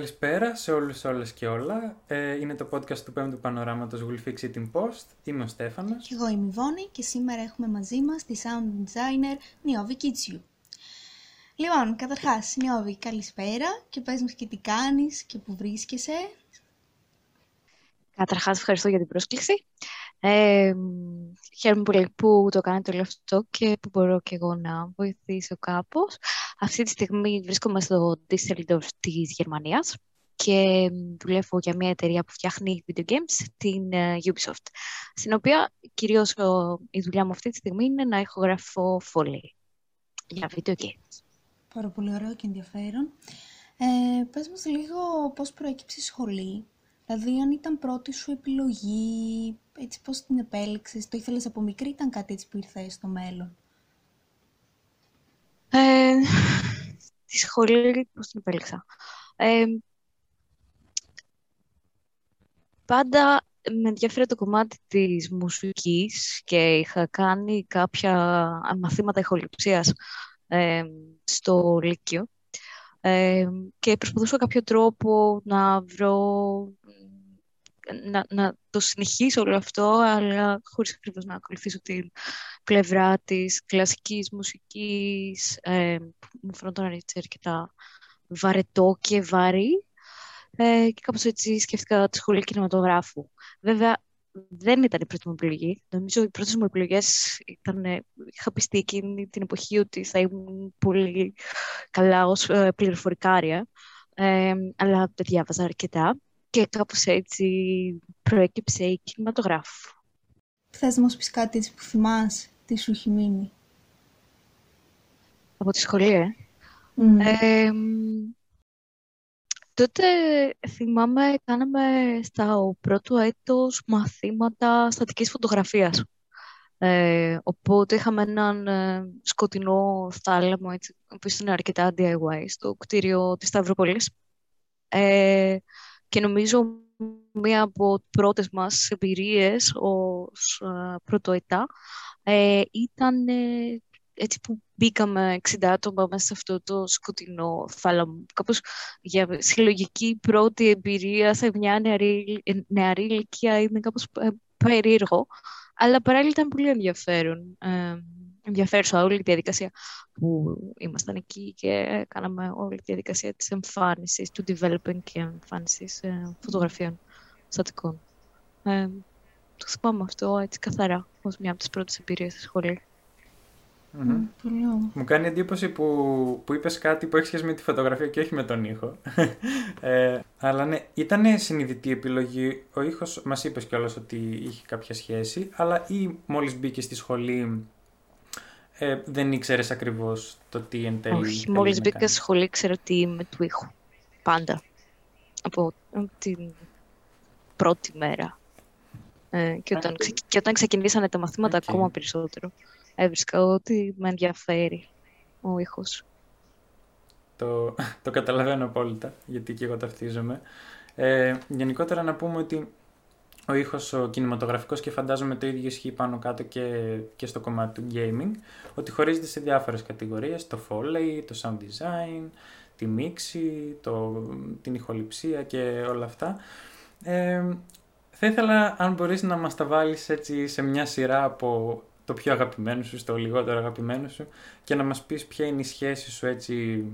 Καλησπέρα σε όλους, όλες και όλα. Ε, είναι το podcast του πέμπτου πανοράματος Will Fix It in Post. Είμαι ο Στέφανος. Και εγώ είμαι η Βόνη και σήμερα έχουμε μαζί μας τη sound designer Νιώβη Κίτσιου. Λοιπόν, καταρχάς, Νιώβη, καλησπέρα και πες μας και τι κάνεις και που βρίσκεσαι. Καταρχάς, ευχαριστώ για την πρόσκληση. Ε, χαίρομαι πολύ που το κάνετε όλο αυτό και που μπορώ και εγώ να βοηθήσω κάπως. Αυτή τη στιγμή βρίσκομαι στο Düsseldorf της Γερμανίας και δουλεύω για μια εταιρεία που φτιάχνει video games, την ε, Ubisoft, στην οποία κυρίως η δουλειά μου αυτή τη στιγμή είναι να ηχογραφώ φωλή για video games. Πάρα πολύ ωραίο και ενδιαφέρον. Ε, πες μας λίγο πώς προέκυψε η σχολή, δηλαδή αν ήταν πρώτη σου επιλογή, έτσι πώς την επέλεξες, το ήθελες από μικρή, ήταν κάτι έτσι που ήρθε στο μέλλον; Τη σχολή, πώς την επέλεξα. Ε, πάντα με ενδιαφέρει το κομμάτι της μουσικής και είχα κάνει κάποια μαθήματα ηχοληψίας ε, στο Λύκειο ε, και προσπαθούσα κάποιο τρόπο να βρω να, να το συνεχίσω όλο αυτό, αλλά χωρίς ακριβώς να ακολουθήσω την πλευρά της κλασικής μουσικής, ε, που μου φαίνονταν έτσι αρκετά βαρετό και βαρύ. Ε, και κάπως έτσι σκέφτηκα τη σχολή κινηματογράφου. Βέβαια, δεν ήταν η πρώτη μου επιλογή. Νομίζω οι πρώτες μου επιλογές ήταν... Είχα πιστεί εκείνη την εποχή ότι θα ήμουν πολύ καλά ως ε, πληροφορικάρια, ε, αλλά δεν διάβαζα αρκετά και κάπως έτσι προέκυψε η κινηματογράφου. Θες να μας πεις κάτι έτσι που θυμάσαι, τι σου έχει μείνει; Από τη σχολή, ε. ε τότε θυμάμαι, κάναμε στα πρώτο έτος μαθήματα στατικής φωτογραφίας. Ε, οπότε είχαμε έναν ε, σκοτεινό θάλαμο, έτσι, που ήταν αρκετά DIY, στο κτίριο της Σταυροπολής. Ε, και νομίζω μία από πρώτες μας εμπειρίες ως uh, πρωτοετά ε, ήταν ε, έτσι που μπήκαμε 60 άτομα μέσα σε αυτό το σκοτεινό θάλαμο. Κάπως για συλλογική πρώτη εμπειρία σε μια νεαρή, νεαρή ηλικία είναι κάπως περίεργο, αλλά παράλληλα ήταν πολύ ενδιαφέρον ενδιαφέρουσα όλη τη διαδικασία που ήμασταν εκεί και κάναμε όλη τη διαδικασία της εμφάνισης, του developing και εμφάνισης ε, φωτογραφιών στατικών. Ε, το θυμάμαι αυτό έτσι καθαρά, ως μια από τις πρώτες εμπειρίες στη σχολή. Μου κάνει εντύπωση που, που είπες κάτι που έχει σχέση με τη φωτογραφία και όχι με τον ήχο. ε, αλλά ναι, ήταν συνειδητή επιλογή. Ο ήχος μας είπες κιόλας ότι είχε κάποια σχέση, αλλά ή μόλις μπήκες στη σχολή ε, δεν ήξερες ακριβώς το τι εν τέλει. Όχι, μόλις μπήκα στη σχολή, ξέρω τι είμαι του ήχου. Πάντα. Από την πρώτη μέρα. Ε, και, όταν, και όταν ξεκινήσανε τα μαθήματα ακόμα περισσότερο, έβρισκα ότι με ενδιαφέρει ο ήχος. Το, το καταλαβαίνω απόλυτα, γιατί και εγώ ταυτίζομαι. Ε, γενικότερα να πούμε ότι ο ήχος ο κινηματογραφικός και φαντάζομαι το ίδιο ισχύει πάνω κάτω και, και στο κομμάτι του gaming, ότι χωρίζεται σε διάφορες κατηγορίες, το foley, το sound design, τη μίξη, το, την ηχοληψία και όλα αυτά. Ε, θα ήθελα αν μπορείς να μας τα βάλεις έτσι σε μια σειρά από το πιο αγαπημένο σου στο λιγότερο αγαπημένο σου και να μας πεις ποια είναι η σχέση σου έτσι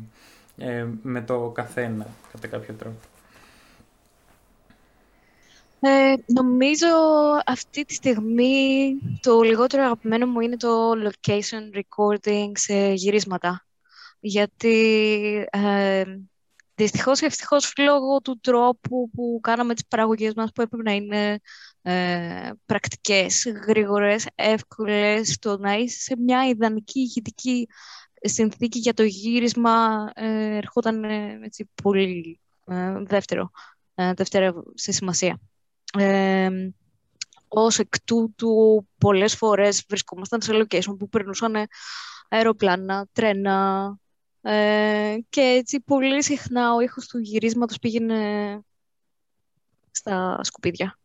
ε, με το καθένα κατά κάποιο τρόπο. Ε, νομίζω αυτή τη στιγμή το λιγότερο αγαπημένο μου είναι το location recording σε γυρίσματα. Γιατί ε, δυστυχώς και ευτυχώς λόγω του τρόπου που κάναμε τις παραγωγές μας που έπρεπε να είναι ε, πρακτικές, γρήγορες, εύκολες, το να είσαι σε μια ιδανική ηγετική συνθήκη για το γύρισμα ε, ερχόταν ε, έτσι, πολύ ε, δεύτερο, δεύτερο σε σημασία. Ε, ως εκ τούτου πολλές φορές βρισκόμασταν σε location που περνούσαν αεροπλάνα, τρένα ε, και έτσι πολύ συχνά ο ήχος του γυρίσματος πήγαινε στα σκουπίδια.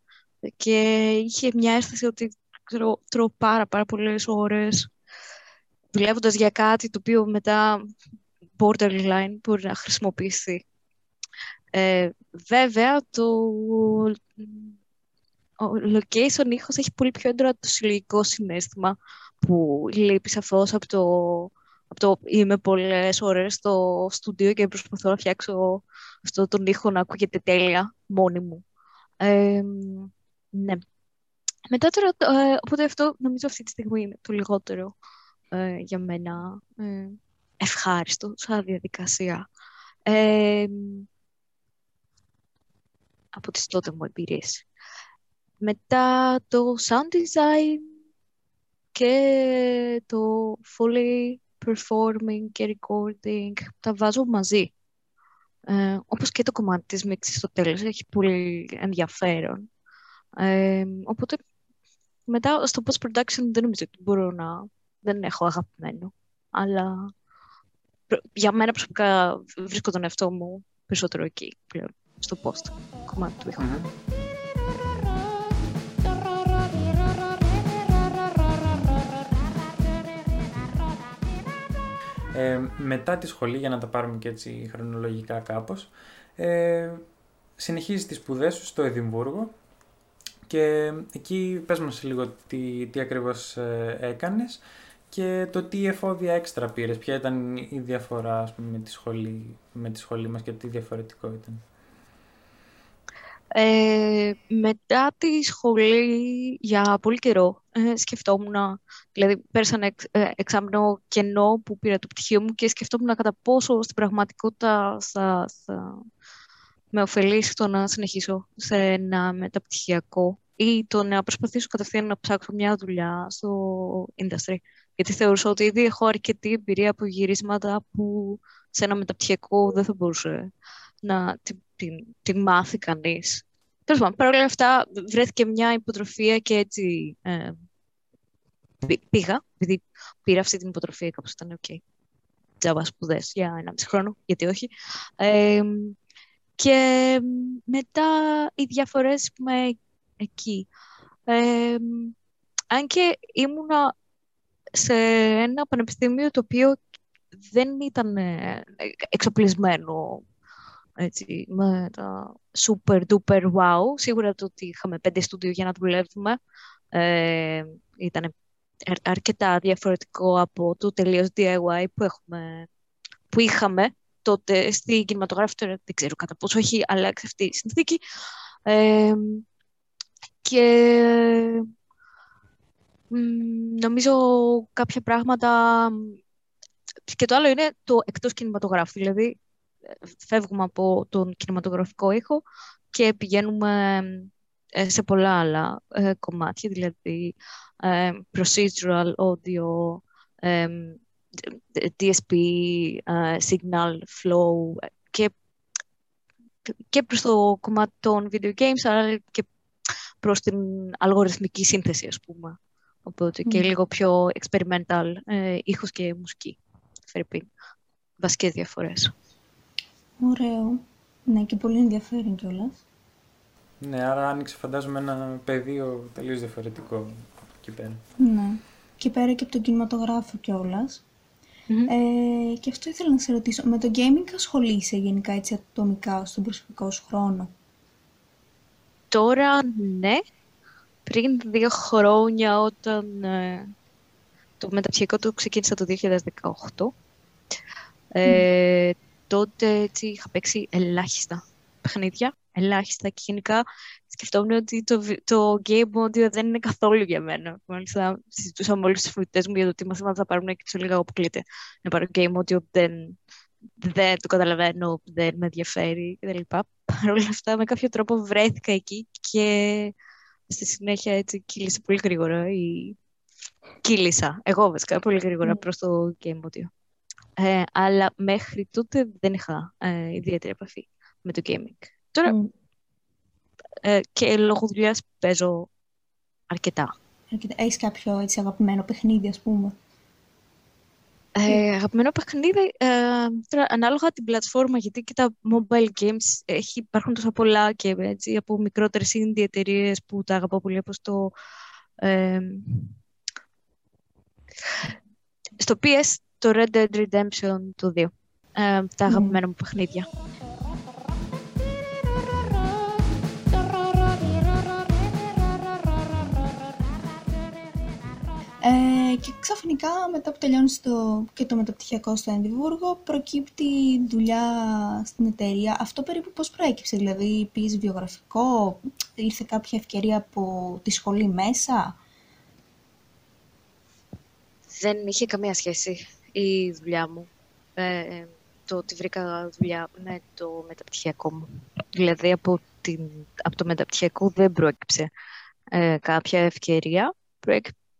Και είχε μια αίσθηση ότι ξέρω, τρώω πάρα πάρα πολλές ώρες δουλεύοντας για κάτι το οποίο μετά borderline μπορεί να χρησιμοποιήσει Ε, βέβαια, το ο location ήχος έχει πολύ πιο έντονο το συλλογικό συνέστημα που λείπεις σαφώς από το, από το είμαι πολλές ώρες στο στούντιο και προσπαθώ να φτιάξω αυτό τον ήχο να ακούγεται τέλεια μόνη μου. Ε, ναι. Μετά τώρα, ε, οπότε αυτό νομίζω αυτή τη στιγμή είναι το λιγότερο ε, για μένα ε, ευχάριστο σαν διαδικασία. Ε, από τις τότε μου εμπειρίες. Μετά το sound design και το fully performing και recording τα βάζω μαζί. Ε, όπως και το κομμάτι της μίξης στο τέλος έχει πολύ ενδιαφέρον. Ε, οπότε μετά στο post-production δεν νομίζω ότι μπορώ να... δεν έχω αγαπημένο. Αλλά για μένα προσωπικά βρίσκω τον εαυτό μου περισσότερο εκεί πλέον, στο post κομμάτι του ηχου Ε, μετά τη σχολή, για να τα πάρουμε και έτσι χρονολογικά κάπως, ε, συνεχίζεις τις σπουδές σου στο Εδιμβούργο και εκεί πες μας λίγο τι, τι ακριβώς ε, έκανες και το τι εφόδια έξτρα πήρες, ποια ήταν η διαφορά ας πούμε, με, τη σχολή, με τη σχολή μας και τι διαφορετικό ήταν. Ε, μετά τη σχολή για πολύ καιρό ε, σκεφτόμουν, δηλαδή πέρασα ένα ε, εξάμεινο κενό που πήρα το πτυχίο μου και σκεφτόμουν κατά πόσο στην πραγματικότητα θα, θα με ωφελήσει το να συνεχίσω σε ένα μεταπτυχιακό ή το να προσπαθήσω κατευθείαν να ψάξω μια δουλειά στο industry. Γιατί θεωρούσα ότι ήδη έχω αρκετή εμπειρία από γυρίσματα που σε ένα μεταπτυχιακό δεν θα μπορούσε να την, την, την μάθει κανείς. Τέλος πάντων, παρ' όλα αυτά βρέθηκε μια υποτροφία και έτσι ε, πήγα, επειδή πήρα αυτή την υποτροφία κάπω ήταν ok. Τζάμπα σπουδές για ένα μισή χρόνο, γιατί όχι. Ε, και μετά οι διαφορές με εκεί. Ε, αν και ήμουνα σε ένα πανεπιστήμιο το οποίο δεν ήταν ε, εξοπλισμένο έτσι, με τα super duper wow. Σίγουρα το ότι είχαμε πέντε στούντιο για να δουλεύουμε ε, ήταν αρκετά διαφορετικό από το τελείως DIY που, έχουμε, που είχαμε τότε στην κινηματογράφη. Τώρα δεν ξέρω κατά πόσο έχει αλλάξει αυτή η συνθήκη. Ε, και νομίζω κάποια πράγματα... Και το άλλο είναι το εκτός κινηματογράφου. Δηλαδή, φεύγουμε από τον κινηματογραφικό ήχο και πηγαίνουμε ε, σε πολλά άλλα ε, κομμάτια, δηλαδή ε, procedural audio, DSP, signal flow και, και προς το κομμάτι των video games, αλλά και προς την αλγοριθμική σύνθεση, ας πούμε. Οπότε και λίγο πιο experimental ε, ήχος και μουσική. Φερρυπίν. Βασικές διαφορές. Ωραίο. Ναι, και πολύ ενδιαφέρον κιόλας. Ναι, άρα άνοιξε φαντάζομαι ένα πεδίο τελείως διαφορετικό από εκεί πέρα. Ναι. Και πέρα και από τον κινηματογράφο κιόλας. Ε, και αυτό ήθελα να σε ρωτήσω. Με το gaming ασχολείσαι γενικά έτσι ατομικά στον προσωπικό σου χρόνο; Τώρα ναι. Πριν δύο χρόνια όταν ε, το μεταψυχικό του ξεκίνησα το 2018. Ε, τότε έτσι, είχα παίξει ελάχιστα παιχνίδια, ελάχιστα και γενικά σκεφτόμουν ότι το, το game audio δεν είναι καθόλου για μένα. Μάλιστα συζητούσα με όλους τους φοιτητές μου για το τι μαθήματα θα πάρουν και τους έλεγα αποκλείται να πάρω game audio δεν, δεν το καταλαβαίνω, δεν με ενδιαφέρει κτλ. Παρ' όλα αυτά με κάποιο τρόπο βρέθηκα εκεί και στη συνέχεια έτσι κύλησε πολύ γρήγορα ή κύλησα εγώ βασικά πολύ γρήγορα mm. προς το game audio. Ε, αλλά μέχρι τότε δεν είχα ε, ιδιαίτερη επαφή με το gaming. Τώρα mm. ε, και λόγω δουλειάς παίζω αρκετά. Έχεις κάποιο έτσι, αγαπημένο παιχνίδι, ας πούμε; Ε, αγαπημένο παιχνίδι, ε, τώρα, ανάλογα την πλατφόρμα, γιατί και τα mobile games έχει, υπάρχουν τόσα πολλά και έτσι, από μικρότερες indie εταιρείες που τα αγαπώ πολύ, όπως το... Ε, στο PS το Red Dead Redemption του 2. Ε, τα ναι. αγαπημένα μου παιχνίδια. Ε, και ξαφνικά μετά που τελειώνεις το, και το μεταπτυχιακό στο Ενδιβούργο προκύπτει δουλειά στην εταιρεία. Αυτό περίπου πώς προέκυψε, δηλαδή πήγες βιογραφικό, ήρθε κάποια ευκαιρία από τη σχολή μέσα; Δεν είχε καμία σχέση η δουλειά μου. Ε, το ότι βρήκα δουλειά με το μεταπτυχιακό μου. Δηλαδή από, την, από το μεταπτυχιακό δεν προέκυψε ε, κάποια ευκαιρία.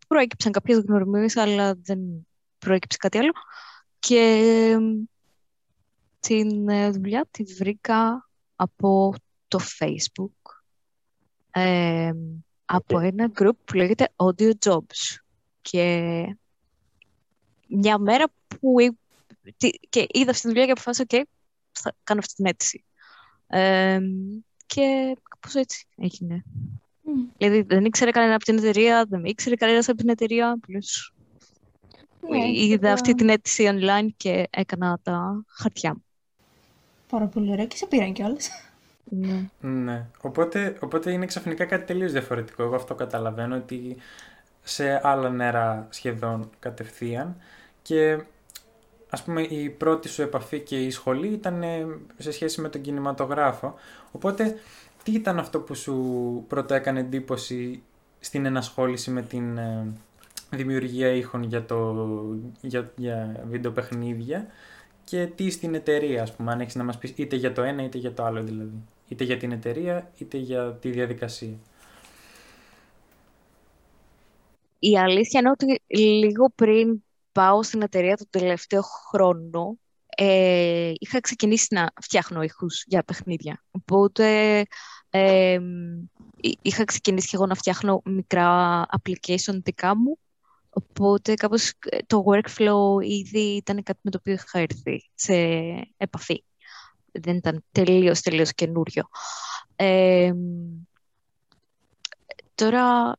Προέκυψαν κάποιες γνωριμίες, αλλά δεν προέκυψε κάτι άλλο. Και την ε, δουλειά τη βρήκα από το Facebook. Ε, από ένα group που λέγεται Audio Jobs. Και μια μέρα που και είδα αυτή τη δουλειά και αποφάσισα και θα κάνω αυτή την αίτηση. Ε, και κάπως έτσι έγινε. Mm. Δηλαδή δεν ήξερε κανένα από την εταιρεία, δεν ήξερε κανένας από την εταιρεία. Απλώς ναι, είδα αυτή την αίτηση online και έκανα τα χαρτιά μου. Πάρα πολύ ωραία και σε πήραν κιόλας. Ναι. ναι. Οπότε, οπότε είναι ξαφνικά κάτι τελείως διαφορετικό. Εγώ αυτό καταλαβαίνω ότι σε άλλα νερά σχεδόν κατευθείαν και ας πούμε η πρώτη σου επαφή και η σχολή ήταν σε σχέση με τον κινηματογράφο. Οπότε τι ήταν αυτό που σου πρώτα έκανε εντύπωση στην ενασχόληση με την ε, δημιουργία ήχων για, το, για, για βίντεο παιχνίδια και τι στην εταιρεία, ας πούμε, αν έχεις να μας πεις είτε για το ένα είτε για το άλλο δηλαδή. Είτε για την εταιρεία είτε για τη διαδικασία. Η αλήθεια είναι ότι λίγο πριν πάω στην εταιρεία το τελευταίο χρόνο, ε, είχα ξεκινήσει να φτιάχνω ήχους για παιχνίδια. Οπότε ε, είχα ξεκινήσει και εγώ να φτιάχνω μικρά application δικά μου. Οπότε κάπως ε, το workflow ήδη ήταν κάτι με το οποίο είχα έρθει σε επαφή. Δεν ήταν τελείως, τελείως καινούριο. Ε, τώρα,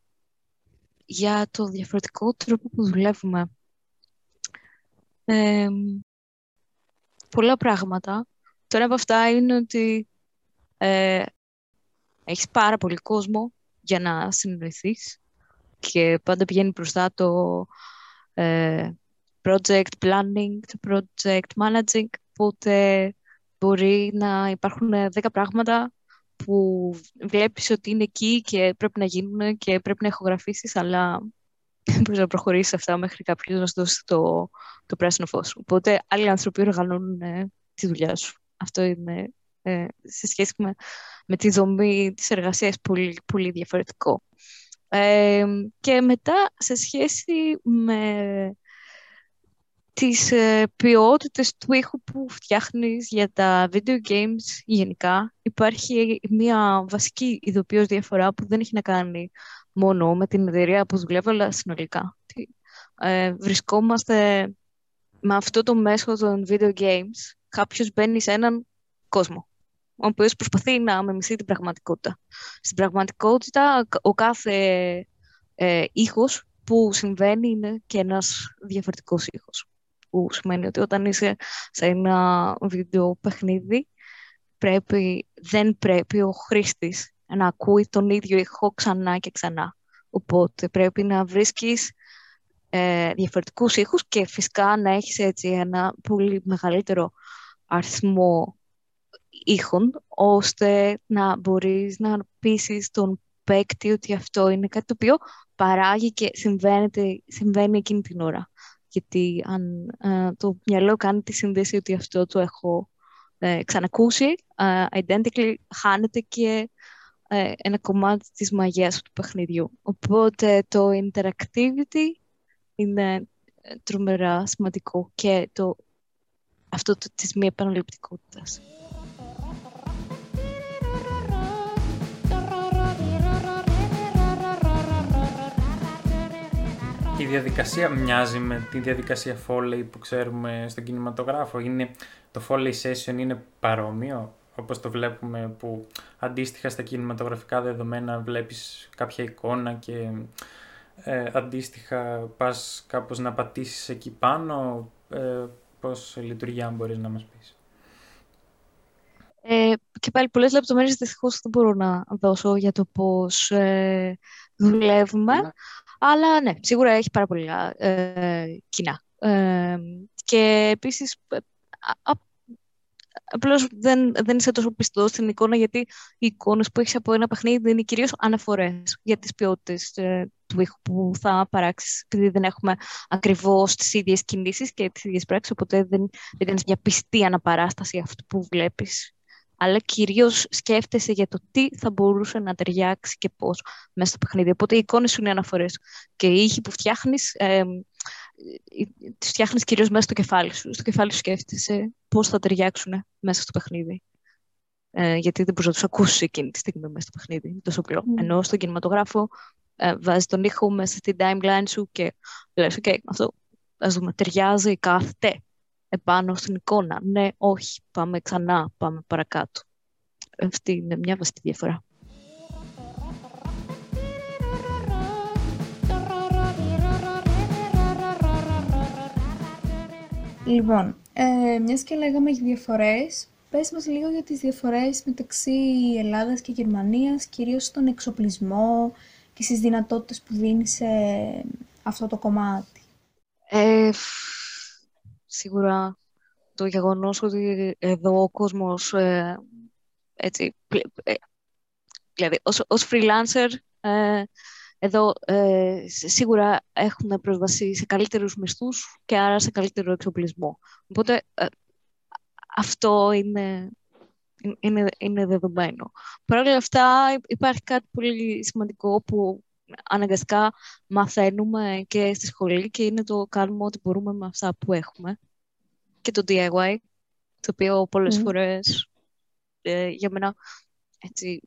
για το διαφορετικό τρόπο που δουλεύουμε πολλά πράγματα. Το ένα από αυτά είναι ότι ε, έχεις πάρα πολύ κόσμο για να συνοηθείς και πάντα πηγαίνει μπροστά το ε, project planning, το project managing, οπότε μπορεί να υπάρχουν δέκα πράγματα που βλέπεις ότι είναι εκεί και πρέπει να γίνουν και πρέπει να ηχογραφήσεις, αλλά μπορεί να προχωρήσεις αυτά μέχρι κάποιος να σου δώσει το, το πράσινο φως. Οπότε άλλοι άνθρωποι οργανώνουν ε, τη δουλειά σου. Αυτό είναι ε, σε σχέση με, με τη δομή της εργασίας πολύ, πολύ διαφορετικό. Ε, και μετά, σε σχέση με τις ε, ποιότητες του ήχου που φτιάχνεις για τα video games γενικά, υπάρχει μια βασική ειδοποιώς διαφορά που δεν έχει να κάνει μόνο με την εταιρεία που δουλεύω, αλλά συνολικά. Ε, βρισκόμαστε με αυτό το μέσο των video games. Κάποιος μπαίνει σε έναν κόσμο, ο οποίος προσπαθεί να μεμιστεί την πραγματικότητα. Στην πραγματικότητα, ο κάθε ε, ήχος που συμβαίνει είναι και ένας διαφορετικός ήχος. Που σημαίνει ότι όταν είσαι σε ένα βίντεο παιχνίδι, πρέπει, δεν πρέπει ο χρήστης να ακούει τον ίδιο ήχο ξανά και ξανά. Οπότε πρέπει να βρίσκεις ε, διαφορετικούς ήχους και φυσικά να έχεις έτσι ένα πολύ μεγαλύτερο αριθμό ήχων, ώστε να μπορείς να πείσεις τον παίκτη ότι αυτό είναι κάτι το οποίο παράγει και συμβαίνει εκείνη την ώρα. Γιατί αν ε, το μυαλό κάνει τη σύνδεση ότι αυτό το έχω ε, ξανακούσει, ε, identically χάνεται και ε, ένα κομμάτι της μαγείας του παιχνιδιού. Οπότε το interactivity είναι ε, τρομερά σημαντικό και το, αυτό το, της μη επαναληπτικότητας. Διαδικασία μοιάζει με τη διαδικασία Foley που ξέρουμε στον κινηματογράφο. Είναι, το Foley session είναι παρόμοιο όπως το βλέπουμε που αντίστοιχα στα κινηματογραφικά δεδομένα βλέπεις κάποια εικόνα και ε, αντίστοιχα πας κάπως να πατήσεις εκεί πάνω, ε, πώς λειτουργεί αν μπορείς να μας πεις; Ε, και πάλι πολλές λεπτομέρειες δυστυχώς δεν μπορώ να δώσω για το πώς ε, δουλεύουμε, ναι. Αλλά ναι, σίγουρα έχει πάρα πολλά ε, κοινά. Ε, και επίσης, ε, Απλώς δεν, δεν είσαι τόσο πιστός στην εικόνα, γιατί οι εικόνες που έχεις από ένα παιχνίδι είναι κυρίως αναφορές για τις ποιότητες ε, του ήχου που θα παράξεις, επειδή δεν έχουμε ακριβώς τις ίδιες κινήσεις και τις ίδιες πράξεις, οπότε δεν, δεν είναι μια πιστή αναπαράσταση αυτού που βλέπεις. Αλλά κυρίως σκέφτεσαι για το τι θα μπορούσε να ταιριάξει και πώς μέσα στο παιχνίδι. Οπότε οι εικόνες σου είναι αναφορές. Και οι ήχοι που φτιάχνεις, ε, τις φτιάχνεις κυρίως μέσα στο κεφάλι σου. Στο κεφάλι σου σκέφτεσαι πώς θα ταιριάξουν μέσα στο παιχνίδι. Ε, γιατί δεν μπορείς να τους ακούσεις εκείνη τη στιγμή μέσα στο παιχνίδι. Τόσο απλό. Mm. Ενώ στον κινηματογράφο ε, βάζεις τον ήχο μέσα στην timeline σου και λες, ok, αυτό ας δούμε, ταιριάζει, κάθεται επάνω στην εικόνα. Ναι, όχι, πάμε ξανά, πάμε παρακάτω. Αυτή είναι μια βασική διαφορά. Λοιπόν, ε, μιας και λέγαμε για διαφορές, πες μας λίγο για τις διαφορές μεταξύ Ελλάδας και Γερμανίας, κυρίως στον εξοπλισμό και στις δυνατότητες που δίνει σε αυτό το κομμάτι. Ε, σίγουρα το γεγονός ότι εδώ ο κόσμος ε, έτσι, ε, δηλαδή ως, ως freelancer ε, εδώ ε, σίγουρα έχουμε πρόσβαση σε καλύτερους μισθούς και άρα σε καλύτερο εξοπλισμό. Οπότε ε, αυτό είναι, είναι, είναι δεδομένο. Παρ' όλα αυτά υπάρχει κάτι πολύ σημαντικό που αναγκαστικά μαθαίνουμε και στη σχολή και είναι το κάνουμε ό,τι μπορούμε με αυτά που έχουμε. Και το DIY, το οποίο πολλές mm. φορές ε, για μένα έτσι,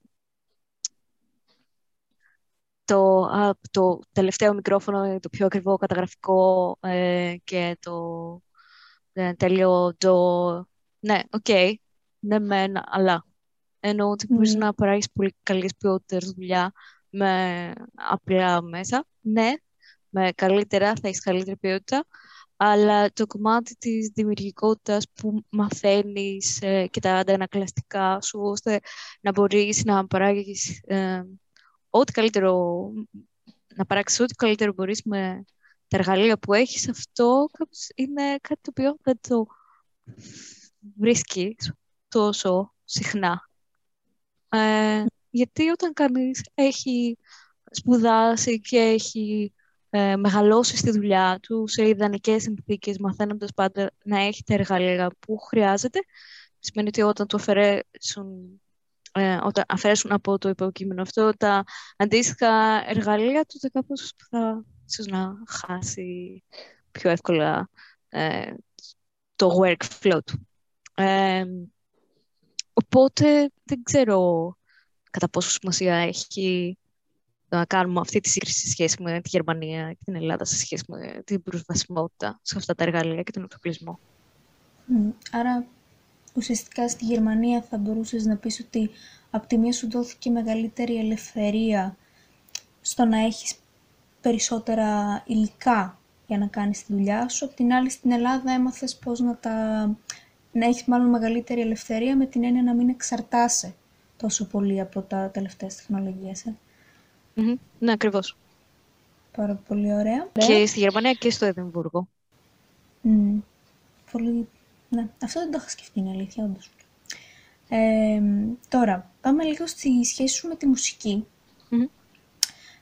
το, το τελευταίο μικρόφωνο, το πιο ακριβό καταγραφικό ε, και το ε, τέλειο το... Ναι, OK, okay, ναι μεν, αλλά εννοώ ότι μπορείς να παράγεις πολύ καλή ποιότητα δουλειά με απλά μέσα. Ναι, με καλύτερα θα έχεις καλύτερη ποιότητα, αλλά το κομμάτι της δημιουργικότητας που μαθαίνεις ε, και τα αντανακλαστικά σου, ώστε να μπορείς να παράγεις ε, ό,τι καλύτερο, να παράξεις ό,τι καλύτερο μπορείς με τα εργαλεία που έχεις, αυτό είναι κάτι το οποίο δεν το βρίσκεις τόσο συχνά. Ε, γιατί όταν κανείς έχει σπουδάσει και έχει ε, μεγαλώσει στη δουλειά του σε ιδανικές συνθήκες, μαθαίνοντας πάντα να έχει τα εργαλεία που χρειάζεται, σημαίνει ότι όταν του αφαιρέσουν ε, όταν αφαιρέσουν από το υποκείμενο αυτό τα αντίστοιχα εργαλεία, τότε κάπως θα ίσως να χάσει πιο εύκολα ε, το workflow του. Ε, οπότε δεν ξέρω κατά πόσο σημασία έχει να κάνουμε αυτή τη σύγκριση σε σχέση με τη Γερμανία και την Ελλάδα σε σχέση με την προσβασιμότητα σε αυτά τα εργαλεία και τον εξοπλισμό. Άρα ουσιαστικά στη Γερμανία θα μπορούσες να πεις ότι από τη μία σου δόθηκε μεγαλύτερη ελευθερία στο να έχεις περισσότερα υλικά για να κάνεις τη δουλειά σου. Από την άλλη στην Ελλάδα έμαθες πώς να τα... να έχεις μάλλον μεγαλύτερη ελευθερία με την έννοια να μην εξαρτάσαι τόσο πολύ από τα τελευταίες τεχνολογίες. Ε. Ναι, ακριβώς. Πάρα πολύ ωραία. Και στη Γερμανία και στο Εδιμβούργο. Πολύ ναι, αυτό δεν το είχα σκεφτεί, είναι αλήθεια, όντως. Ε, τώρα, πάμε λίγο στη σχέση σου με τη μουσική. Mm-hmm.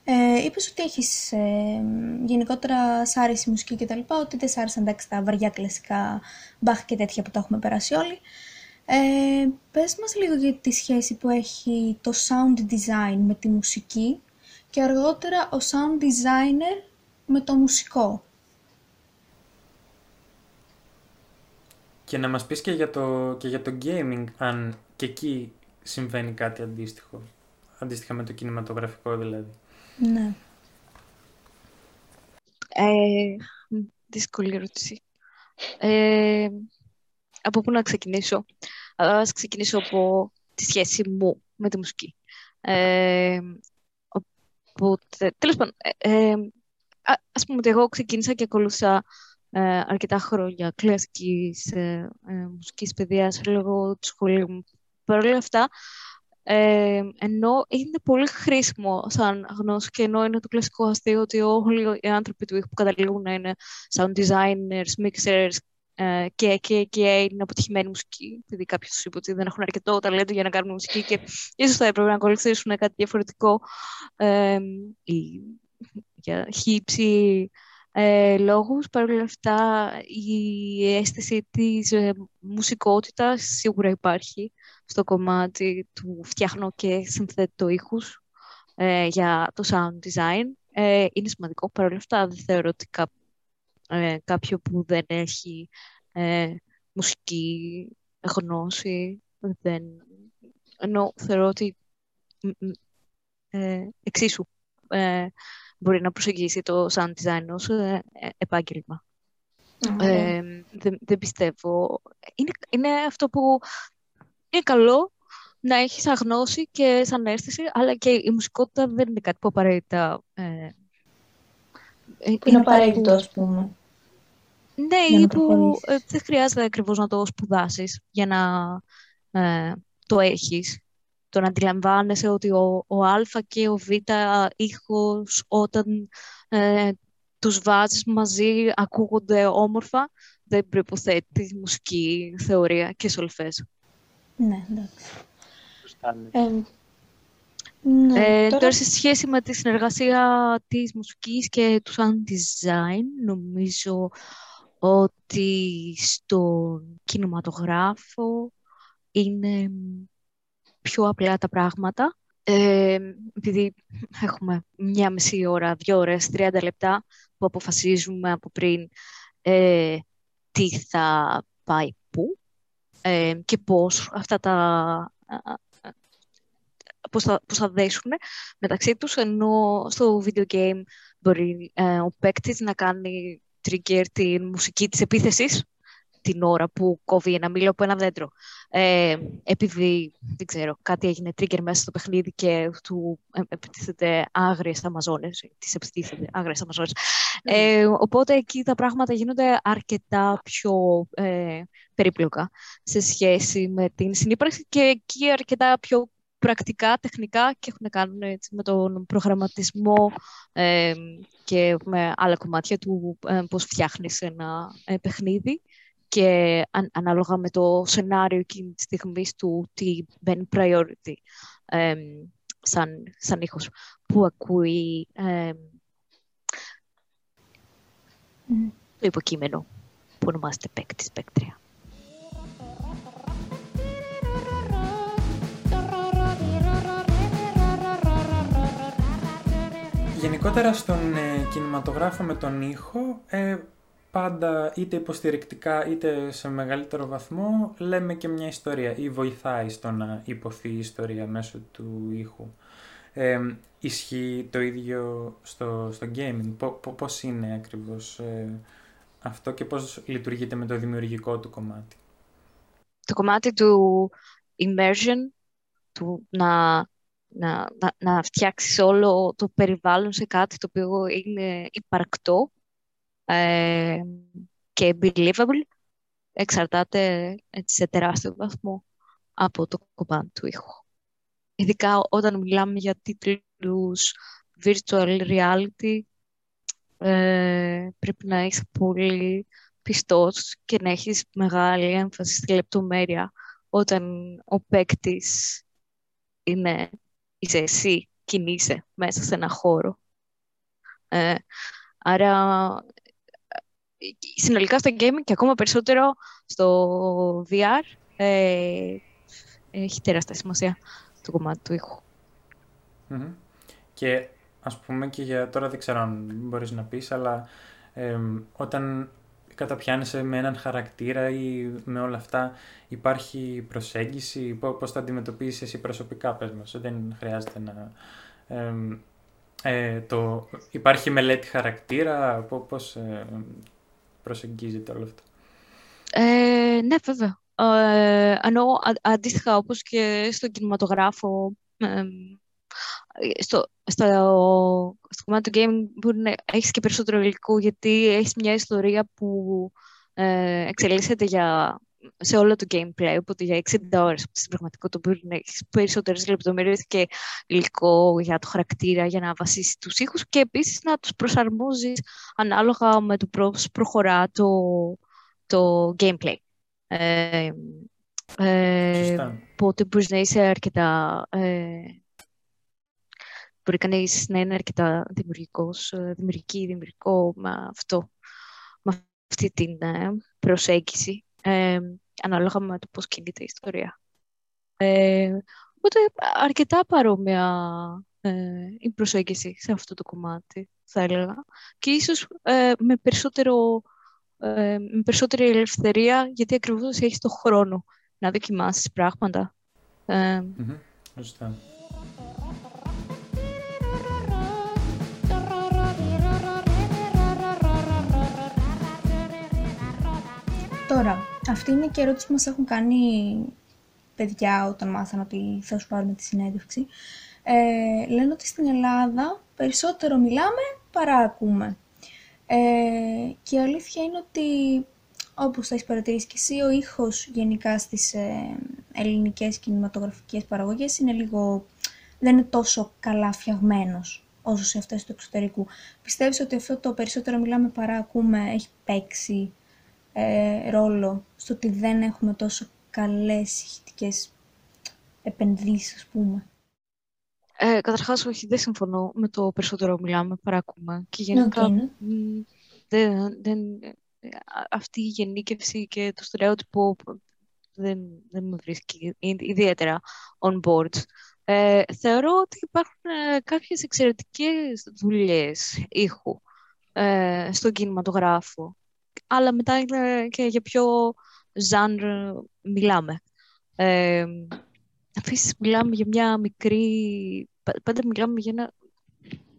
Ε, είπες ότι έχεις ε, γενικότερα σ' άρεσε η μουσική και τα λοιπά, ότι δεν σ' άρεσαν εντάξει τα βαριά κλασικά μπαχ και τέτοια που τα έχουμε περάσει όλοι. Ε, πες μας λίγο για τη σχέση που έχει το sound design με τη μουσική και αργότερα ο sound designer με το μουσικό. Και να μας πεις και για το, και για το gaming, αν και εκεί συμβαίνει κάτι αντίστοιχο. Αντίστοιχα με το κινηματογραφικό δηλαδή. Ναι. Ε, δύσκολη ερώτηση. Ε, από πού να ξεκινήσω; Ας ξεκινήσω από τη σχέση μου με τη μουσική. Ε, οπότε, τέλος πάντων, ε, ε ας πούμε ότι εγώ ξεκίνησα και ακολούθησα ε, αρκετά χρόνια κλασικής ε, ε, μουσικής παιδείας λόγω του σχολείου μου. Παρ' όλα αυτά, Ε, ενώ είναι πολύ χρήσιμο σαν γνώση και ενώ είναι το κλασικό αστείο ότι όλοι οι άνθρωποι του ήχου που καταλήγουν να είναι sound designers, mixers ε, και, και, και είναι αποτυχημένη μουσική, επειδή κάποιος τους είπε ότι δεν έχουν αρκετό ταλέντο για να κάνουν μουσική και ίσως θα έπρεπε να ακολουθήσουν κάτι διαφορετικό ε, ή για χύψη ε, λόγους. Παρ' όλα αυτά, η αίσθηση της ε, μουσικότητας σίγουρα υπάρχει στο κομμάτι του φτιάχνω και συνθέτω ήχους ε, για το sound design. Ε, είναι σημαντικό. Παρ' όλα αυτά, δεν θεωρώ ότι κά, ε, κάποιο που δεν έχει ε, μουσική γνώση δεν... Ενώ θεωρώ ότι ε, εξίσου ε, μπορεί να προσεγγίσει το sound design ως ε, επάγγελμα. δεν, δεν πιστεύω. Είναι, είναι αυτό που είναι καλό να έχεις σαν γνώση και σαν αίσθηση, αλλά και η μουσικότητα δεν είναι κάτι που απαραίτητα... Ε, είναι απαραίτητο, ας πούμε. Ναι, ή που ε, δεν χρειάζεται ακριβώς να το σπουδάσεις για να ε, το έχεις. Το να αντιλαμβάνεσαι ότι ο, ο Α και ο Β ήχος όταν ε, τους βάζεις μαζί ακούγονται όμορφα, δεν προϋποθέτει μουσική θεωρία και σολφές. Ναι, εντάξει. Ε, ναι, τώρα... σε σχέση με τη συνεργασία της μουσικής και του sound design, νομίζω ότι στον κινηματογράφο είναι πιο απλά τα πράγματα. Ε, επειδή έχουμε μια μισή ώρα, δύο ώρες, 30 λεπτά που αποφασίζουμε από πριν ε, τι θα πάει πού ε, και πώς αυτά τα πώς θα, πώς θα δέσουν μεταξύ τους, ενώ στο video game μπορεί ε, ο παίκτης να κάνει trigger τη μουσική της επίθεσης την ώρα που κόβει ένα μήλο από ένα δέντρο. Ε, επειδή, δεν ξέρω, κάτι έγινε trigger μέσα στο παιχνίδι και του επιτίθεται άγριες Αμαζόνες, τις επιτίθεται άγριες Αμαζόνες. Ε, οπότε εκεί τα πράγματα γίνονται αρκετά πιο ε, περίπλοκα σε σχέση με την συνύπαρξη και εκεί αρκετά πιο πρακτικά, τεχνικά και έχουν να κάνουν έτσι, με τον προγραμματισμό ε, και με άλλα κομμάτια του ε, πώς φτιάχνεις ένα ε, παιχνίδι και αν, ανάλογα με το σενάριο εκείνη τη στιγμή του τι μπαίνει priority ε, σαν, σαν ήχος που ακούει ε, το υποκείμενο που ονομάζεται παίκτης παίκτρια. Γενικότερα στον ε, κινηματογράφο με τον ήχο, ε, πάντα είτε υποστηρικτικά είτε σε μεγαλύτερο βαθμό λέμε και μια ιστορία ή βοηθάει στο να υποθεί η ιστορία μέσω του ήχου. Ε, ισχύει το ίδιο στο, στο gaming, πώς είναι ακριβώς ε, αυτό και πώς λειτουργείται με το δημιουργικό του κομμάτι; Το κομμάτι του immersion, του να να, να, να φτιάξεις όλο το περιβάλλον σε κάτι το οποίο είναι υπαρκτό ε, και believable εξαρτάται έτσι, σε τεράστιο βαθμό από το κομμάτι του ήχου. Ειδικά όταν μιλάμε για τίτλους virtual reality ε, πρέπει να είσαι πολύ πιστός και να έχεις μεγάλη έμφαση στη λεπτομέρεια όταν ο παίκτης είναι είσαι εσύ, κινείσαι μέσα σε ένα χώρο. Ε, άρα, συνολικά στο gaming και ακόμα περισσότερο στο VR, ε, έχει τεράστια σημασία το κομμάτι του ηχου Και ας πούμε και για τώρα δεν ξέρω αν μπορείς να πεις, αλλά όταν καταπιάνεσαι με έναν χαρακτήρα ή με όλα αυτά υπάρχει προσέγγιση, πώς θα αντιμετωπίσεις εσύ προσωπικά, πες μας, δεν χρειάζεται να... Ε, το, υπάρχει μελέτη χαρακτήρα, πώς ε, προσεγγίζεται όλο αυτό; Ε, ναι, βέβαια. Ε, ενώ αντίστοιχα όπως και στον κινηματογράφο στο, στο, στο κομμάτι του gaming μπορεί να έχεις και περισσότερο υλικό γιατί έχεις μια ιστορία που ε, εξελίσσεται για σε όλο το gameplay, οπότε για 60 ώρες στην πραγματικότητα μπορεί να έχεις περισσότερες λεπτομέρειες και υλικό για το χαρακτήρα, για να βασίσεις τους ήχους και επίσης να τους προσαρμόζεις ανάλογα με το πώς προχωρά το, το gameplay. Ε, ε, οπότε μπορείς να είσαι αρκετά... Ε, μπορεί κανείς να είναι αρκετά δημιουργικός, ε, δημιουργική, δημιουργικό με αυτό, με αυτή την ε, προσέγγιση, ε, ανάλογα με το πώς κινείται η ιστορία. Ε, οπότε αρκετά παρόμοια ε, η προσέγγιση σε αυτό το κομμάτι, θα έλεγα. Και ίσως ε, με, περισσότερο, ε, με περισσότερη ελευθερία, γιατί ακριβώς έχεις το χρόνο να δοκιμάσεις πράγματα. Ε, Τώρα, αυτή είναι και ερώτηση που μας έχουν κάνει παιδιά όταν μάθαν ότι θα σου πάρουμε τη συνέντευξη. Ε, λένε ότι στην Ελλάδα περισσότερο μιλάμε παρά ακούμε. Ε, και η αλήθεια είναι ότι, όπως θα έχεις παρατηρήσει και εσύ, ο ήχος γενικά στις ε, ελληνικές κινηματογραφικές παραγωγές είναι λίγο, δεν είναι τόσο καλά φτιαγμένος όσο σε αυτές του εξωτερικού. Πιστεύεις ότι αυτό το περισσότερο μιλάμε παρά ακούμε έχει παίξει ε, ρόλο στο ότι δεν έχουμε τόσο καλές ηχητικές επενδύσεις, ας πούμε. Ε, καταρχάς, όχι, δεν συμφωνώ με το περισσότερο μιλάμε, παρά ακούμε. Και γενικά, okay, δεν, δεν, αυτή η γενίκευση και το στερεότυπο δεν, δεν με βρίσκει ιδιαίτερα on board. Ε, θεωρώ ότι υπάρχουν ε, κάποιες εξαιρετικές δουλειές ήχου ε, στον κινηματογράφο αλλά μετά είναι και για ποιο ζάνρ μιλάμε. Ε, μιλάμε για μια μικρή... Πάντα μιλάμε για ένα,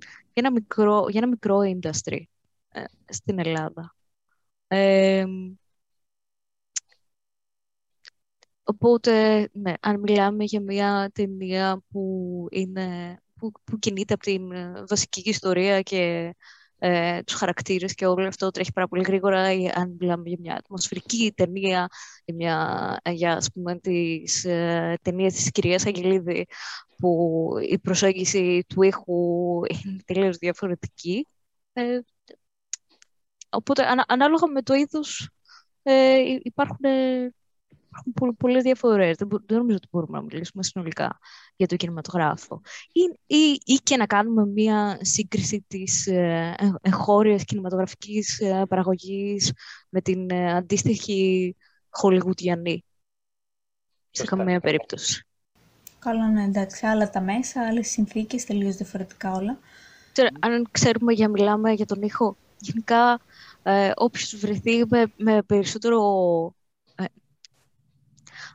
για ένα, μικρό, για ένα μικρό industry ε, στην Ελλάδα. Ε, οπότε, ναι, αν μιλάμε για μια ταινία που, είναι, που, που κινείται από την βασική ιστορία και ε, τους χαρακτήρες και όλο αυτό τρέχει πάρα πολύ γρήγορα αν μιλάμε για μια ατμοσφαιρική ταινία για, μια, για ας πούμε τις ε, ταινίες της κυρίας Αγγελίδη που η προσέγγιση του ήχου είναι τελείως διαφορετική ε, οπότε ανάλογα με το είδος ε, υπάρχουν υπάρχουν πολλές διαφορές. Δεν, δεν νομίζω ότι μπορούμε να μιλήσουμε συνολικά για το κινηματογράφο. Ή, ή, ή και να κάνουμε μία σύγκριση της ε, εγχώριας κινηματογραφικής ε, παραγωγής με την ε, αντίστοιχη χολιγουτιανή. Σε καμία περίπτωση. Καλά, ναι, εντάξει. Άλλα τα μέσα, άλλες συνθήκες, τελείως διαφορετικά όλα. αν ξέρουμε για μιλάμε για τον ήχο, γενικά ε, όποιος βρεθεί με, με περισσότερο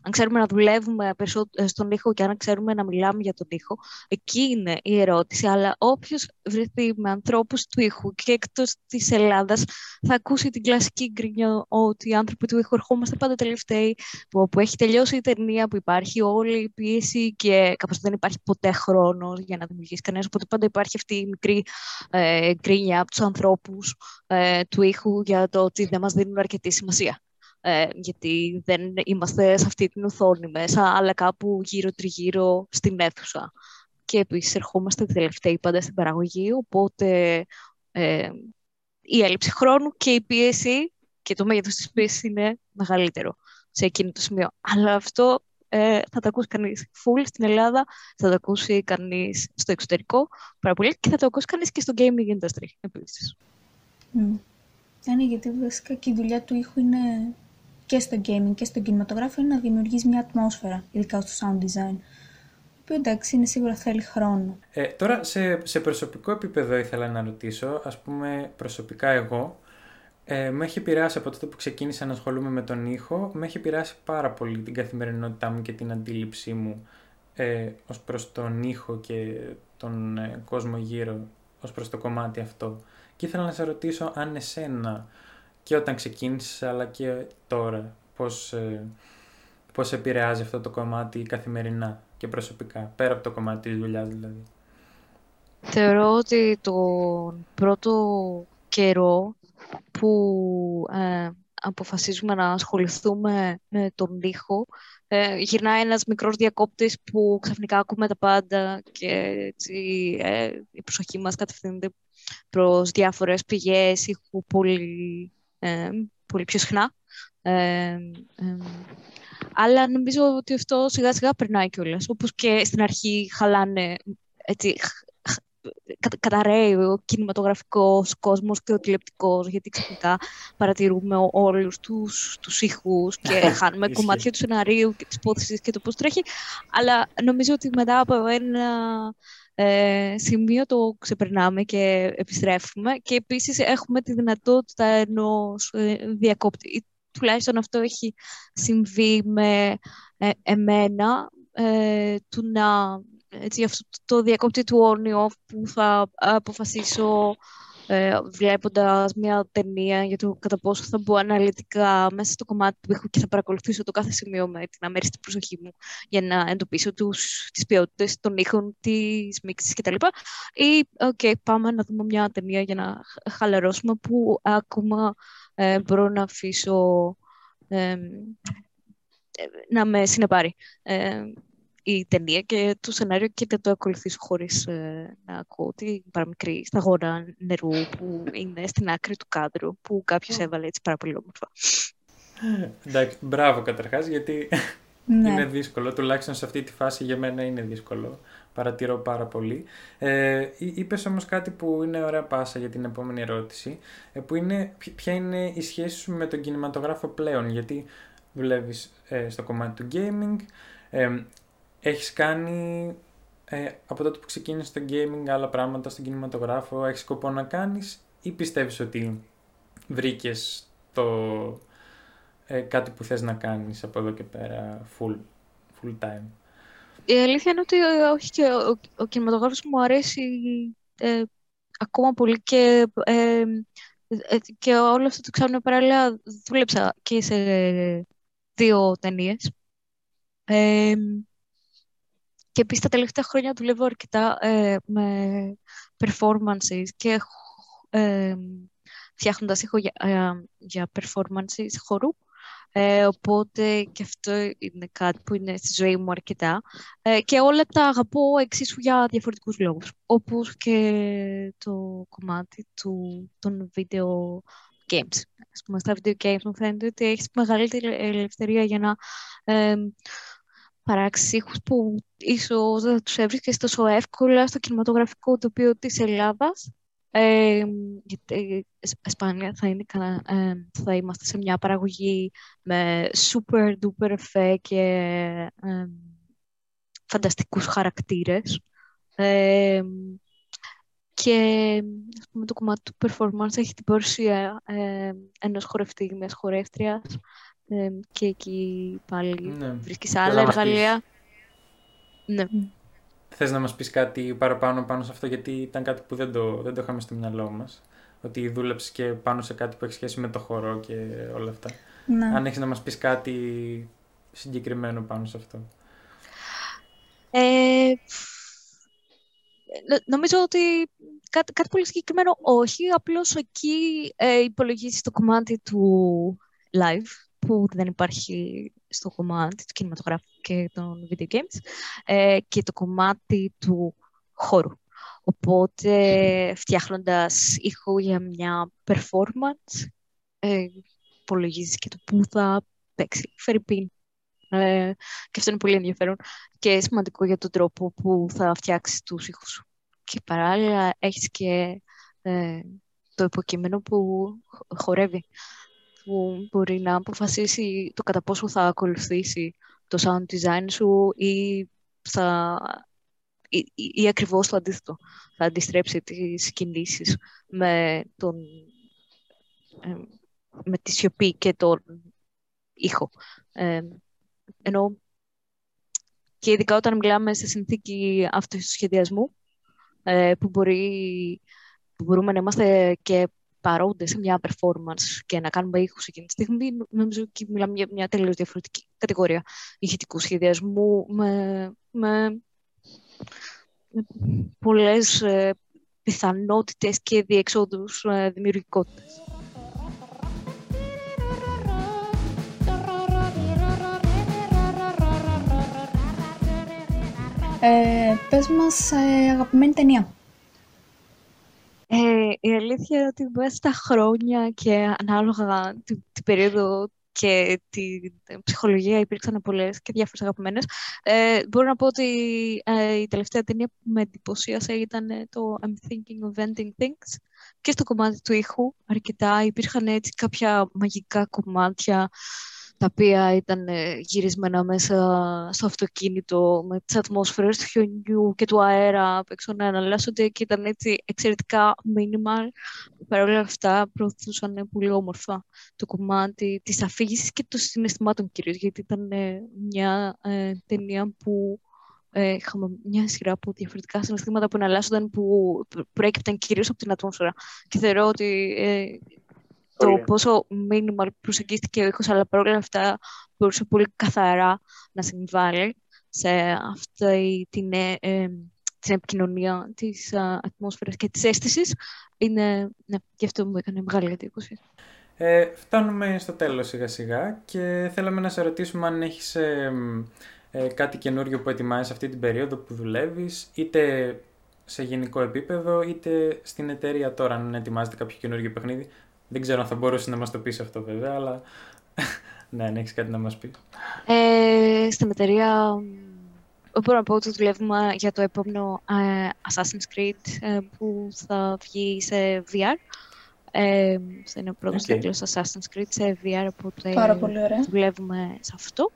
αν ξέρουμε να δουλεύουμε ε, στον ήχο και αν ξέρουμε να μιλάμε για τον ήχο, εκεί είναι η ερώτηση. Αλλά όποιος βρεθεί με ανθρώπους του ήχου και εκτός της Ελλάδας, θα ακούσει την κλασική γκρίνια ότι οι άνθρωποι του ήχου ερχόμαστε πάντα τελευταίοι, που, που έχει τελειώσει η ταινία, που υπάρχει όλη η πίεση και κάπως δεν υπάρχει ποτέ χρόνος για να δημιουργήσει κανένας. Οπότε πάντα υπάρχει αυτή η μικρή ε, γκρίνια από τους ανθρώπους ε, του ήχου για το ότι δεν μας δίνουν αρκετή σημασία ε, γιατί δεν είμαστε σε αυτή την οθόνη μέσα, αλλά κάπου γύρω-τριγύρω στην αίθουσα. Και επίσης ερχόμαστε τελευταίοι πάντα στην παραγωγή, οπότε ε, η έλλειψη χρόνου και η πίεση και το μέγεθος της πίεσης είναι μεγαλύτερο σε εκείνο το σημείο. Αλλά αυτό ε, θα το ακούσει κανείς full στην Ελλάδα, θα το ακούσει κανείς στο εξωτερικό πάρα πολύ και θα το ακούσει κανείς και στο gaming industry επίσης. Mm. Είναι γιατί βασικά και η δουλειά του ήχου είναι και στο gaming και στο κινηματογράφο είναι να δημιουργείς μια ατμόσφαιρα, ειδικά στο sound design. Που εντάξει, είναι σίγουρα θέλει χρόνο. Ε, τώρα, σε, σε προσωπικό επίπεδο ήθελα να ρωτήσω, ας πούμε προσωπικά εγώ, ε, με έχει επηρεάσει από τότε που ξεκίνησα να ασχολούμαι με τον ήχο, με έχει επηρεάσει πάρα πολύ την καθημερινότητά μου και την αντίληψή μου ε, ως προς τον ήχο και τον ε, κόσμο γύρω, ως προς το κομμάτι αυτό. Και ήθελα να σε ρωτήσω αν εσένα και όταν ξεκίνησε αλλά και τώρα. Πώς, ε, πώς επηρεάζει αυτό το κομμάτι καθημερινά και προσωπικά, πέρα από το κομμάτι της δουλειάς δηλαδή. Θεωρώ ότι τον πρώτο καιρό που ε, αποφασίζουμε να ασχοληθούμε με τον ήχο, ε, γυρνάει ένας μικρός διακόπτης που ξαφνικά ακούμε τα πάντα και έτσι, ε, η προσοχή μας κατευθύνεται προς διάφορες πηγές ήχου πολύ, ε, πολύ πιο συχνά. Ε, αλλά νομίζω ότι αυτό σιγά σιγά περνάει κιόλας. Όπως και στην αρχή χαλάνε έτσι, καταραίει ο κινηματογραφικός κόσμος και ο τηλεπτικός, γιατί ξαφνικά παρατηρούμε όλους τους, τους ήχους και χάνουμε κομμάτια του σεναρίου και της υπόθεσης και το πώς τρέχει. Αλλά νομίζω ότι μετά από ένα ε, σημείο το ξεπερνάμε και επιστρέφουμε και επίσης έχουμε τη δυνατότητα ενός ε, διακόπτη. Τουλάχιστον αυτό έχει συμβεί με ε, εμένα, ε, του να έτσι, αυτό το διακόπτη του on που θα αποφασίσω ε, βλέποντας μια ταινία για το κατά πόσο θα μπω αναλυτικά μέσα στο κομμάτι που έχω και θα παρακολουθήσω το κάθε σημείο με την αμέριστη προσοχή μου για να εντοπίσω τους, τις ποιότητες των ήχων, τις μίξεις κτλ. Ή, οκ, πάμε να δούμε μια ταινία για να χαλαρώσουμε που ακόμα ε, μπορώ να αφήσω ε, να με συνεπάρει. Ε, η ταινία και το σενάριο και δεν το ακολουθήσω χωρίς ε, να ακούω την παραμικρή σταγόνα νερού που είναι στην άκρη του κάδρου που κάποιος έβαλε έτσι πάρα πολύ όμορφα. Εντάξει, μπράβο καταρχάς γιατί ναι. είναι δύσκολο, τουλάχιστον σε αυτή τη φάση για μένα είναι δύσκολο. Παρατηρώ πάρα πολύ. Ε, Είπες όμως κάτι που είναι ωραία πάσα για την επόμενη ερώτηση, ε, που είναι ποια είναι η σχέση σου με τον κινηματογράφο πλέον, γιατί δουλεύεις ε, στο κομμάτι του gaming, ε, έχεις κάνει ε, από τότε που ξεκίνησες το gaming άλλα πράγματα στον κινηματογράφο, έχεις σκοπό να κάνεις ή πιστεύεις ότι βρήκες το, ε, κάτι που θες να κάνεις από εδώ και πέρα full, full time; Η αλήθεια είναι ότι ε, όχι και ο, ο κινηματογράφος μου αρέσει ε, ακόμα πολύ και, ε, και όλο αυτό το ξέρω παράλληλα δούλεψα και σε δύο ταινίες. Και επίσης τα τελευταία χρόνια δουλεύω αρκετά ε, με performances και ε, φτιάχνοντας ήχο για, ε, για performances χορού. Ε, οπότε και αυτό είναι κάτι που είναι στη ζωή μου αρκετά. Ε, και όλα τα αγαπώ εξίσου για διαφορετικούς λόγους. Όπως και το κομμάτι του, των video games. Ας πούμε, στα video games μου φαίνεται ότι έχεις μεγαλύτερη ελευθερία για να παραξήχους που ίσως δεν θα τους έβρισκες τόσο εύκολα στο κινηματογραφικό τοπίο της Ελλάδας. Ε, γιατί Ισπανία θα, είναι, ε, θα είμαστε σε μια παραγωγή με super duper εφέ και ε, φανταστικούς χαρακτήρες. Ε, και ας πούμε, το κομμάτι του performance έχει την παρουσία ε, ενός χορευτή, μιας χορεύτριας και εκεί πάλι ναι. βρίσκεις άλλα εργαλεία. Ναι. Θες να μας πεις κάτι παραπάνω πάνω σε αυτό, γιατί ήταν κάτι που δεν το, δεν το είχαμε στο μυαλό μας. Ότι δούλεψες και πάνω σε κάτι που έχει σχέση με το χορό και όλα αυτά. Ναι. Αν έχεις να μας πεις κάτι συγκεκριμένο πάνω σε αυτό. Ε, νομίζω ότι κάτι, κάτι πολύ συγκεκριμένο όχι, απλώς εκεί ε, υπολογίζεις το κομμάτι του live που δεν υπάρχει στο κομμάτι του κινηματογράφου και των video games ε, και το κομμάτι του χώρου. Οπότε, φτιάχνοντας ήχο για μια performance, ε, υπολογίζεις και το πού θα παίξει. Φερρυπίν. Ε, και αυτό είναι πολύ ενδιαφέρον και σημαντικό για τον τρόπο που θα φτιάξεις τους ήχους. Και παράλληλα έχεις και ε, το υποκείμενο που χορεύει που μπορεί να αποφασίσει το κατά πόσο θα ακολουθήσει το sound design σου ή, θα, ή, ή ακριβώς το αντίθετο. Θα αντιστρέψει τις κινήσεις με, τον, ε, με τη σιωπή και τον ήχο. Ε, ενώ και ειδικά όταν μιλάμε σε συνθήκη αυτοσχεδιασμού, ε, που, μπορεί, που μπορούμε να είμαστε και παρόντες σε μια performance και να κάνουμε ήχους εκείνη τη στιγμή, νομίζω ότι μιλάμε για μια τελείως διαφορετική κατηγορία ηχητικού σχεδιασμού με, με, πιθανότητε πιθανότητες και διεξόδους ε, δημιουργικότητας. Ε, μας ε, αγαπημένη ταινία. Ε, η αλήθεια είναι ότι μέσα στα χρόνια και ανάλογα την, την περίοδο και την ψυχολογία υπήρξαν πολλές και διάφορες αγαπημένες. Ε, μπορώ να πω ότι ε, η τελευταία ταινία που με εντυπωσίασε ήταν το I'm Thinking of Ending Things και στο κομμάτι του ήχου αρκετά υπήρχαν έτσι κάποια μαγικά κομμάτια τα οποία ήταν ε, γυρισμένα μέσα στο αυτοκίνητο με τις ατμόσφαιρες του χιονιού και του αέρα απ' έξω να αναλάσσονται και ήταν έτσι εξαιρετικά minimal. Παρ' όλα αυτά προωθούσαν πολύ όμορφα το κομμάτι της αφήγησης και των συναισθημάτων κυρίως, γιατί ήταν ε, μια ε, ταινία που ε, είχαμε μια σειρά από διαφορετικά συναισθήματα που εναλλάσσονταν που προέκυπταν κυρίως από την ατμόσφαιρα. Και θεωρώ ότι ε, το πόσο minimal προσεγγίστηκε ο ήχος, αλλά παρόλα αυτά μπορούσε πολύ καθαρά να συμβάλλει σε αυτή την, ε, ε την επικοινωνία της α, ατμόσφαιρας και της αίσθησης. Είναι, ναι, και αυτό μου έκανε μεγάλη εντύπωση. Ε, φτάνουμε στο τέλος σιγά σιγά και θέλαμε να σε ρωτήσουμε αν έχεις ε, ε, κάτι καινούριο που ετοιμάζεις αυτή την περίοδο που δουλεύεις, είτε σε γενικό επίπεδο, είτε στην εταιρεία τώρα, αν ετοιμάζετε κάποιο καινούριο παιχνίδι. Δεν ξέρω αν θα μπορούσε να μας το πεις αυτό βέβαια, αλλά ναι, αν έχεις κάτι να μας πεις. Ε, στην εταιρεία μπορώ να πω ότι δουλεύουμε για το επόμενο ε, Assassin's Creed ε, που θα βγει σε VR. Ε, θα είναι ο πρώτος okay. Assassin's Creed σε VR, οπότε Πάρα πολύ ωραία. δουλεύουμε σε αυτό.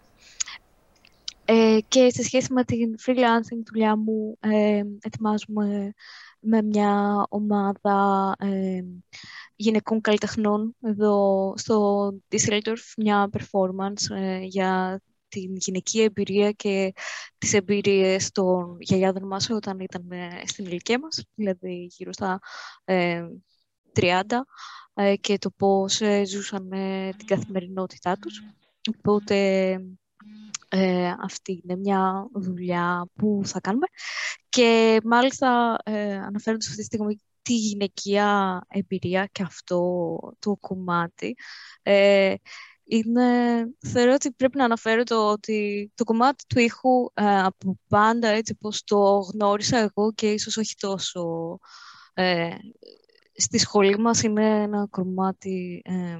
Ε, και σε σχέση με την freelancing δουλειά μου, ε, ετοιμάζουμε με μια ομάδα ε, γυναικών καλλιτεχνών εδώ στο Düsseldorf, μια performance ε, για την γυναική εμπειρία και τις εμπειρίες των γιαγιάδων μας όταν ήταν στην ηλικία μας, δηλαδή γύρω στα 30, και το πώς ζούσαν την καθημερινότητά τους. Οπότε ε, αυτή είναι μια δουλειά που θα κάνουμε. Και μάλιστα ε, αναφέροντας αυτή τη στιγμή τη γυναικεία εμπειρία και αυτό το κομμάτι, ε, είναι, θεωρώ ότι πρέπει να αναφέρω το ότι το κομμάτι του ήχου ε, από πάντα έτσι πως το γνώρισα εγώ και ίσως όχι τόσο ε, στη σχολή μας είναι ένα κομμάτι ε,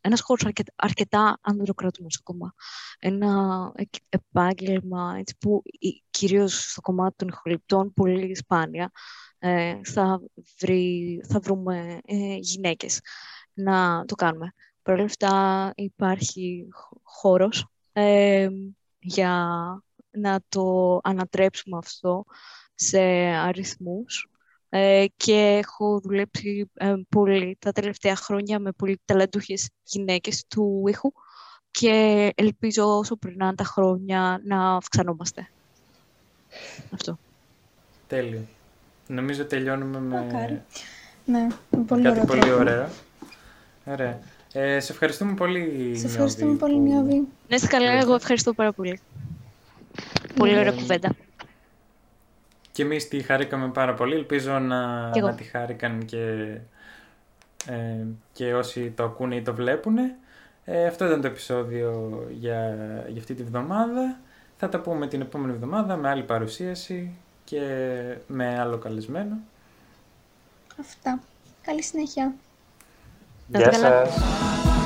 ένας χώρος αρκετά, αρκετά ανδροκρατούμενος ακόμα. Ένα επάγγελμα έτσι, που κυρίως στο κομμάτι των ηχοληπτών πολύ σπάνια ε, θα, βρει, θα βρούμε ε, γυναίκες να το κάνουμε. Παρ' όλα αυτά υπάρχει χώρος ε, για να το ανατρέψουμε αυτό σε αριθμούς ε, και έχω δουλέψει ε, πολύ τα τελευταία χρόνια με πολύ ταλαντούχες γυναίκες του ήχου και ελπίζω όσο περνάνε τα χρόνια να αυξανόμαστε. Αυτό. Τέλειο. Νομίζω τελειώνουμε με, ναι, πολύ κάτι πολύ ωραίο. Ωραία. Ε, σε ευχαριστούμε πολύ, Σε ευχαριστούμε πολύ, Νιώβη. Ναι, είστε καλά. Εγώ ευχαριστώ πάρα πολύ. Πολύ ωραία κουβέντα. Και εμείς τη χαρήκαμε πάρα πολύ. Ελπίζω να, να τη χάρηκαν και, ε, και όσοι το ακούνε ή το βλέπουν. Ε, αυτό ήταν το επεισόδιο για, για αυτή τη βδομάδα. Θα τα πούμε την επόμενη εβδομάδα με άλλη παρουσίαση και με άλλο καλεσμένο. Αυτά. Καλή συνέχεια. Γεια σας.